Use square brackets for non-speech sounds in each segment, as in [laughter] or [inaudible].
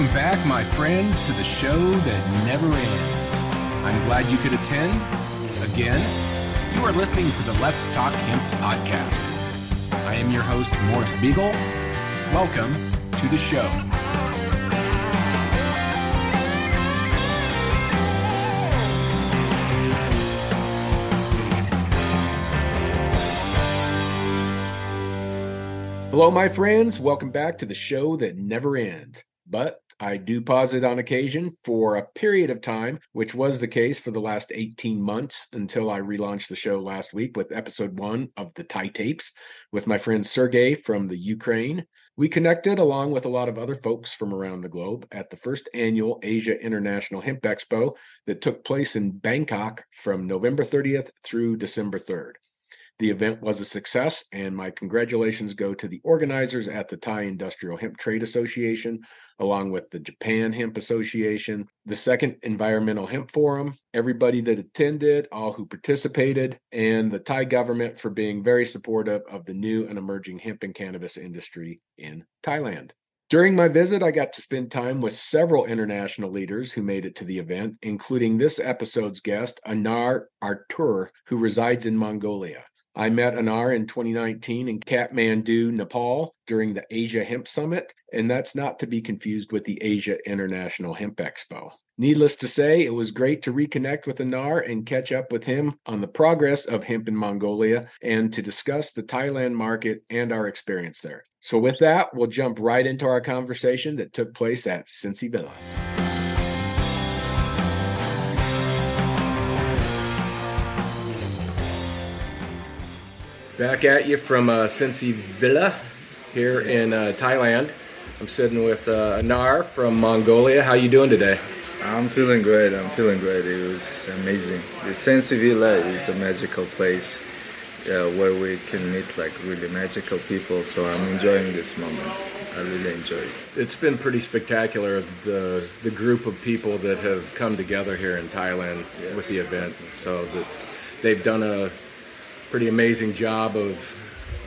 Welcome back, my friends, to the show that never ends. I'm glad you could attend. Again, you are listening to the Let's Talk Hemp podcast. I am your host, Morris Beegle. Welcome to the show. Hello, my friends. Welcome back to the show that never ends. But I do pause it on occasion for a period of time, which was the case for the last 18 months until I relaunched the show last week with episode one of the Thai tapes with my friend Sergey from the Ukraine. We connected along with a lot of other folks from around the globe at the first annual Asia International Hemp Expo that took place in Bangkok from November 30th through December 3rd. The event was a success, and my congratulations go to the organizers at the Thai Industrial Hemp Trade Association, along with the Japan Hemp Association, the Second Environmental Hemp Forum, everybody that attended, all who participated, and the Thai government for being very supportive of the new and emerging hemp and cannabis industry in Thailand. During my visit, I got to spend time with several international leaders who made it to the event, including this episode's guest, Anar Artur, who resides in Mongolia. I met Anar in 2019 in Kathmandu, Nepal during the Asia Hemp Summit, and that's not to be confused with the Asia International Hemp Expo. Needless to say, it was great to reconnect with Anar and catch up with him on the progress of hemp in Mongolia and to discuss the Thailand market and our experience there. So, with that, we'll jump right into our conversation that took place at Cincy Villa. Back at you from uh, Cincy Villa here in uh, Thailand. I'm sitting with uh, Anar from Mongolia. How you doing today? I'm feeling great. I'm feeling great. It was amazing. The Cincy Villa is a magical place uh, where we can meet like really magical people. So I'm enjoying this moment. I really enjoy it. It's been pretty spectacular the the group of people that have come together here in Thailand yes, with the event. So that they've done a pretty amazing job of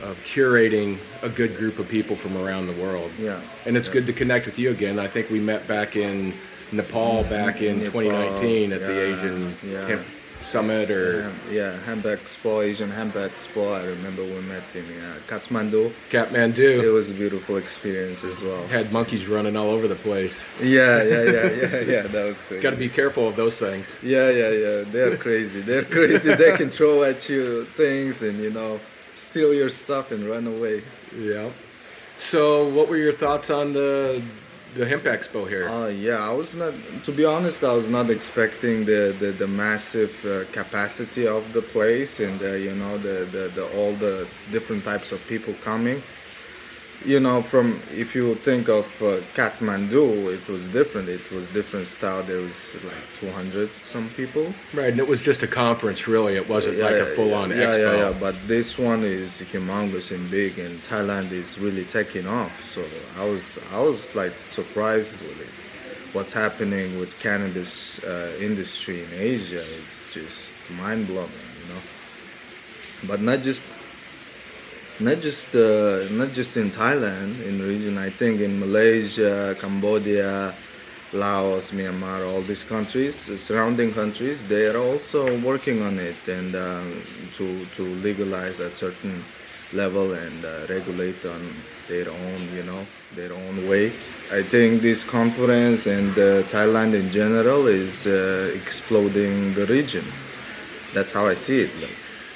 of curating a good group of people from around the world. Yeah. And it's yeah. good to connect with you again. I think we met back in Nepal back in Nepal, 2019 at yeah, the Asian yeah. Summit or yeah, handbag Expo, Asian handbag Expo. I remember we met in uh, Kathmandu. Kathmandu. It was a beautiful experience as well. Had monkeys running all over the place. Yeah, yeah, yeah, [laughs] yeah, yeah. That was great. Got to be careful of those things. Yeah, yeah, yeah. They're [laughs] crazy. They're crazy. they can throw at you things and you know steal your stuff and run away. Yeah. So, what were your thoughts on the the hemp expo here? Uh, yeah, I was not. To be honest, I was not expecting the the, the massive uh, capacity of the place and uh, you know the, the the all the different types of people coming you know, from if you think of uh, Kathmandu, it was different. It was different style. There was like 200 some people. Right, and it was just a conference, really. It wasn't yeah, like a full-on yeah, expo. Yeah, yeah, But this one is humongous and big, and Thailand is really taking off. So I was, I was like surprised with it. What's happening with cannabis uh, industry in Asia? It's just mind blowing, you know. But not just not just uh, not just in Thailand in the region. I think in Malaysia, Cambodia, Laos, Myanmar, all these countries, uh, surrounding countries, they are also working on it and uh, to to legalize at certain level and uh, regulate on their own, you know, their own way. I think this conference and uh, Thailand in general is uh, exploding the region. That's how I see it.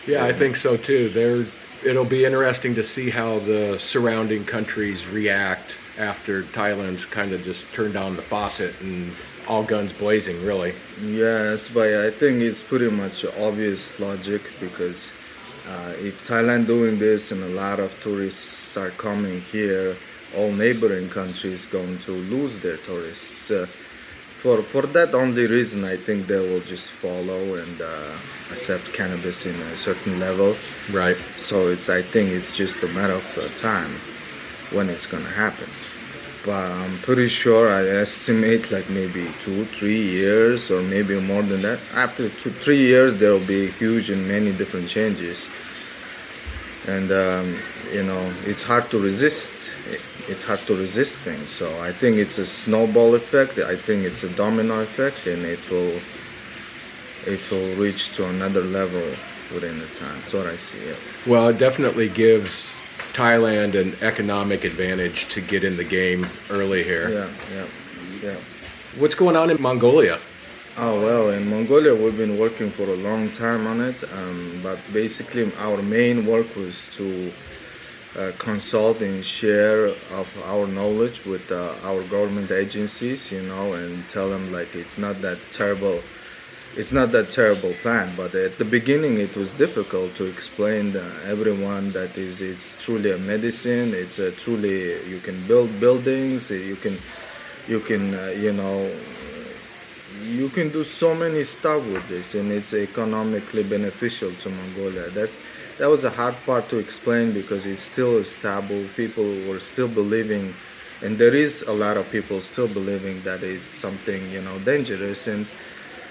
Yeah, I think so too. They're it'll be interesting to see how the surrounding countries react after Thailand's kind of just turned on the faucet and all guns blazing, really. Yes, but I think it's pretty much obvious logic because uh, if Thailand doing this and a lot of tourists start coming here, all neighboring countries going to lose their tourists. Uh, for for that only reason, I think they will just follow and uh, accept cannabis in a certain level. Right. So it's I think it's just a matter of time when it's gonna happen. But I'm pretty sure I estimate like maybe two, three years, or maybe more than that. After two, three years, there will be huge and many different changes. And um, you know, it's hard to resist it's hard to resist things. So I think it's a snowball effect. I think it's a domino effect, and it will it will reach to another level within the time. That's what I see. Yeah. Well, it definitely gives Thailand an economic advantage to get in the game early here. Yeah, yeah, yeah. What's going on in Mongolia? Oh well, in Mongolia we've been working for a long time on it, um, but basically our main work was to consult and share of our knowledge with uh, our government agencies, you know, and tell them like it's not that terrible it's not that terrible plan, but at the beginning it was difficult to explain to everyone that is it's truly a medicine. It's a truly you can build buildings. You can you can uh, you know you can do so many stuff with this, and it's economically beneficial to Mongolia. That that was a hard part to explain because it's still stable. People were still believing, and there is a lot of people still believing that it's something you know dangerous and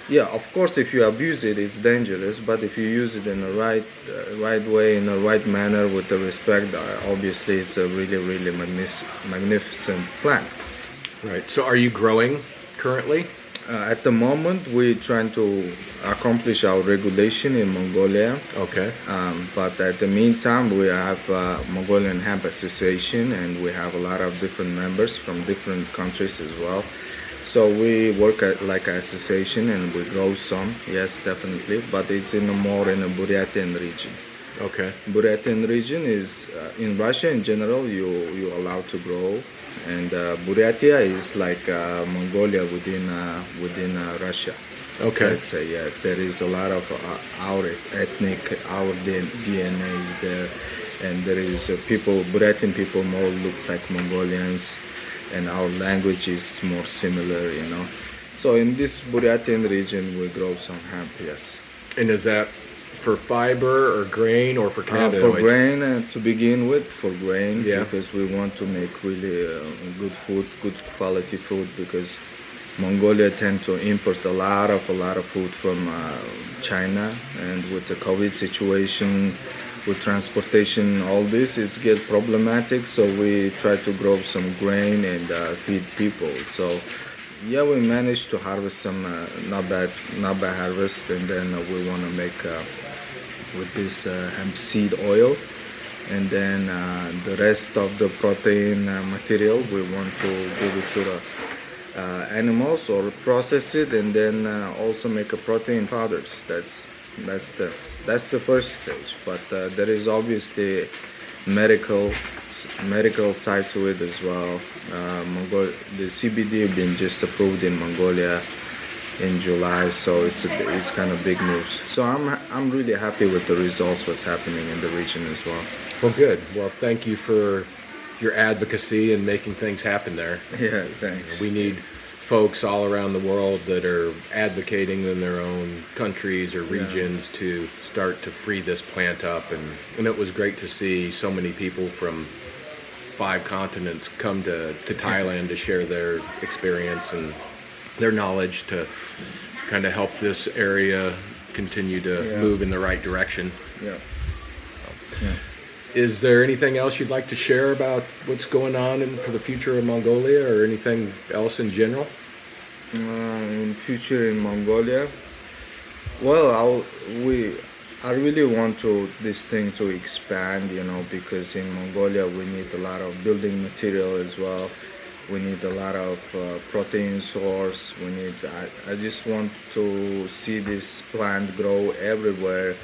yeah, of course, if you abuse it, it's dangerous. But if you use it in the right, uh, right way, in the right manner, with the respect, uh, obviously, it's a really, really magnific- magnificent plant. Right. So, are you growing currently? Uh, at the moment, we're trying to accomplish our regulation in Mongolia. Okay. Um, but at the meantime, we have uh, Mongolian Hemp Association, and we have a lot of different members from different countries as well. So we work at like an association and we grow some, yes, definitely, but it's in a more in a Buryatian region. Okay. Buryatian region is uh, in Russia in general. You you allowed to grow, and uh, Buryatia is like uh, Mongolia within uh, within uh, Russia. Okay. Let's say yeah, there is a lot of uh, our ethnic our DNA is there, and there is people Buryatian people more look like Mongolians and our language is more similar, you know. So in this Buryatian region, we grow some hemp, yes. And is that for fiber or grain or for cannabinoids? Uh, for grain uh, to begin with, for grain, yeah. because we want to make really uh, good food, good quality food, because Mongolia tend to import a lot of a lot of food from uh, China, and with the COVID situation, with transportation, all this, it's get problematic. So we try to grow some grain and uh, feed people. So yeah, we managed to harvest some uh, not bad, not bad harvest, and then uh, we want to make uh, with this uh, hemp seed oil, and then uh, the rest of the protein material we want to give it to the animals or process it, and then also make a protein powders. That's that's the that's the first stage. But uh, there is obviously medical medical side to it as well. Uh, the CBD been just approved in Mongolia in July, so it's a, it's kind of big news. So I'm I'm really happy with the results. What's happening in the region as well. Well, good. Well, thank you for your advocacy and making things happen there. [laughs] Yeah, thanks. We need folks all around the world that are advocating in their own countries or regions yeah. to start to free this plant up and, and it was great to see so many people from five continents come to, to Thailand to share their experience and their knowledge to kind of help this area continue to yeah. move in the right direction. Yeah. yeah. Is there anything else you'd like to share about what's going on in, for the future of Mongolia, or anything else in general? Uh, in future in Mongolia, well, I'll, we I really want to this thing to expand, you know, because in Mongolia we need a lot of building material as well. We need a lot of uh, protein source. We need. I, I just want to see this plant grow everywhere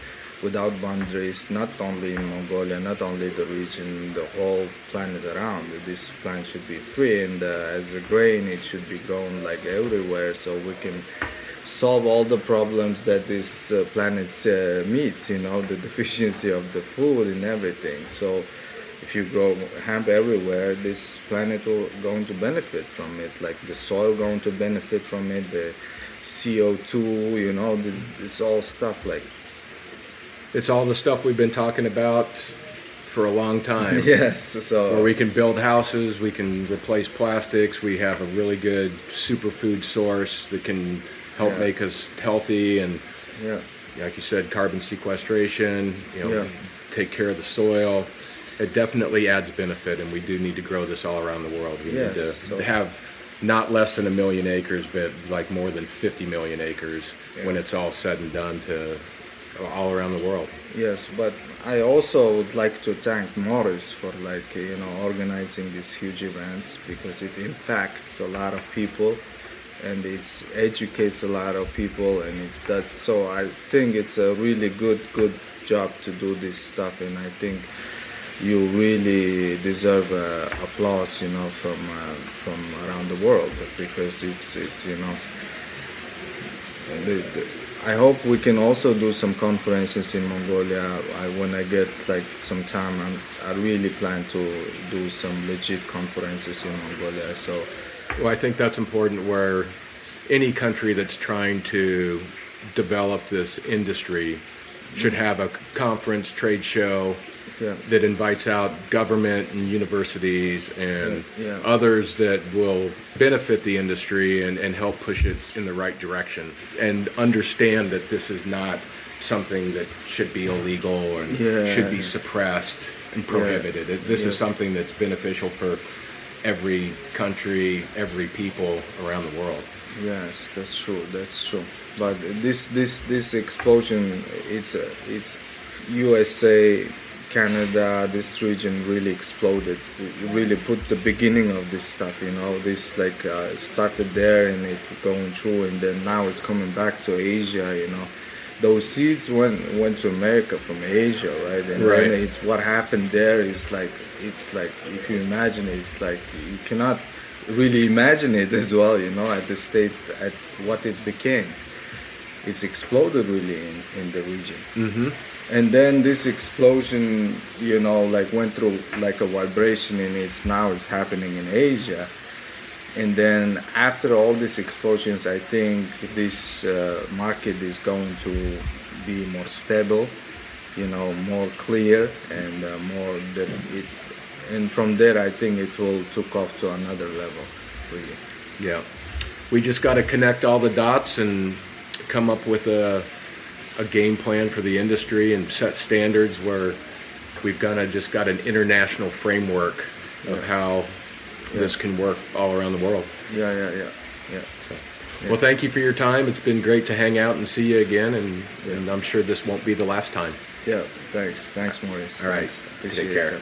without boundaries, not only in Mongolia, not only the region, the whole planet around. This plant should be free, and uh, as a grain, it should be grown like everywhere, so we can solve all the problems that this uh, planet uh, meets. You know, the [laughs] deficiency of the food and everything. So. If you grow hemp everywhere, this planet will going to benefit from it. Like the soil going to benefit from it, the CO2, you know, this all stuff like it's all the stuff we've been talking about for a long time. [laughs] yes, so where we can build houses, we can replace plastics. We have a really good superfood source that can help yeah. make us healthy and, yeah, like you said, carbon sequestration. You know, yeah. take care of the soil. It definitely adds benefit, and we do need to grow this all around the world. We Yes, need to so- have not less than a million acres, but like more than 50 million acres when it's all said and done to all around the world. Yes, but I also would like to thank Morris for like you know organizing these huge events because it impacts a lot of people and it educates a lot of people and it does so I think it's a really good good job to do this stuff and I think you really deserve uh, applause you know from uh, from around the world because it's it's you know I hope we can also do some conferences in Mongolia. I, when I get like some time, I'm, I really plan to do some legit conferences in Mongolia. So Well, I think that's important where any country that's trying to develop this industry should have a conference, trade show Yeah. that invites out government and universities and Yeah, others that will benefit the industry and, and help push it in the right direction and understand that this is not something that should be illegal and should be suppressed and prohibited. It- This is something that's beneficial for every country, every people around the world. yes, that's true. That's true. But this this this explosion, it's it's USA, Canada, this region really exploded. It really put the beginning of this stuff. You know, this like uh, started there and it going through, and then now it's coming back to Asia. You know, those seeds went went to America from Asia, right? And Right. then it's what happened there is like it's like if you imagine it, it's like you cannot really imagine it [laughs] as well. You know, at the state at what it became it's exploded really in, in the region. Mm-hmm. And then this explosion, you know, like went through like a vibration, and it's now it's happening in Asia. And then after all these explosions, I think this uh, market is going to be more stable, you know, more clear and uh, more that it. And from there, I think it will took off to another level, really. Yeah. We just got to connect all the dots and come up with a, a game plan for the industry and set standards where we've got to just got an international framework of Yeah. how this can work all around the world. Yeah, yeah, yeah, yeah. So, well, thank you for your time. It's been great to hang out and see you again, and, Yeah. and I'm sure this won't be the last time. Yeah, thanks. Thanks, Maurice. All right. Thanks. Take Appreciate care. it.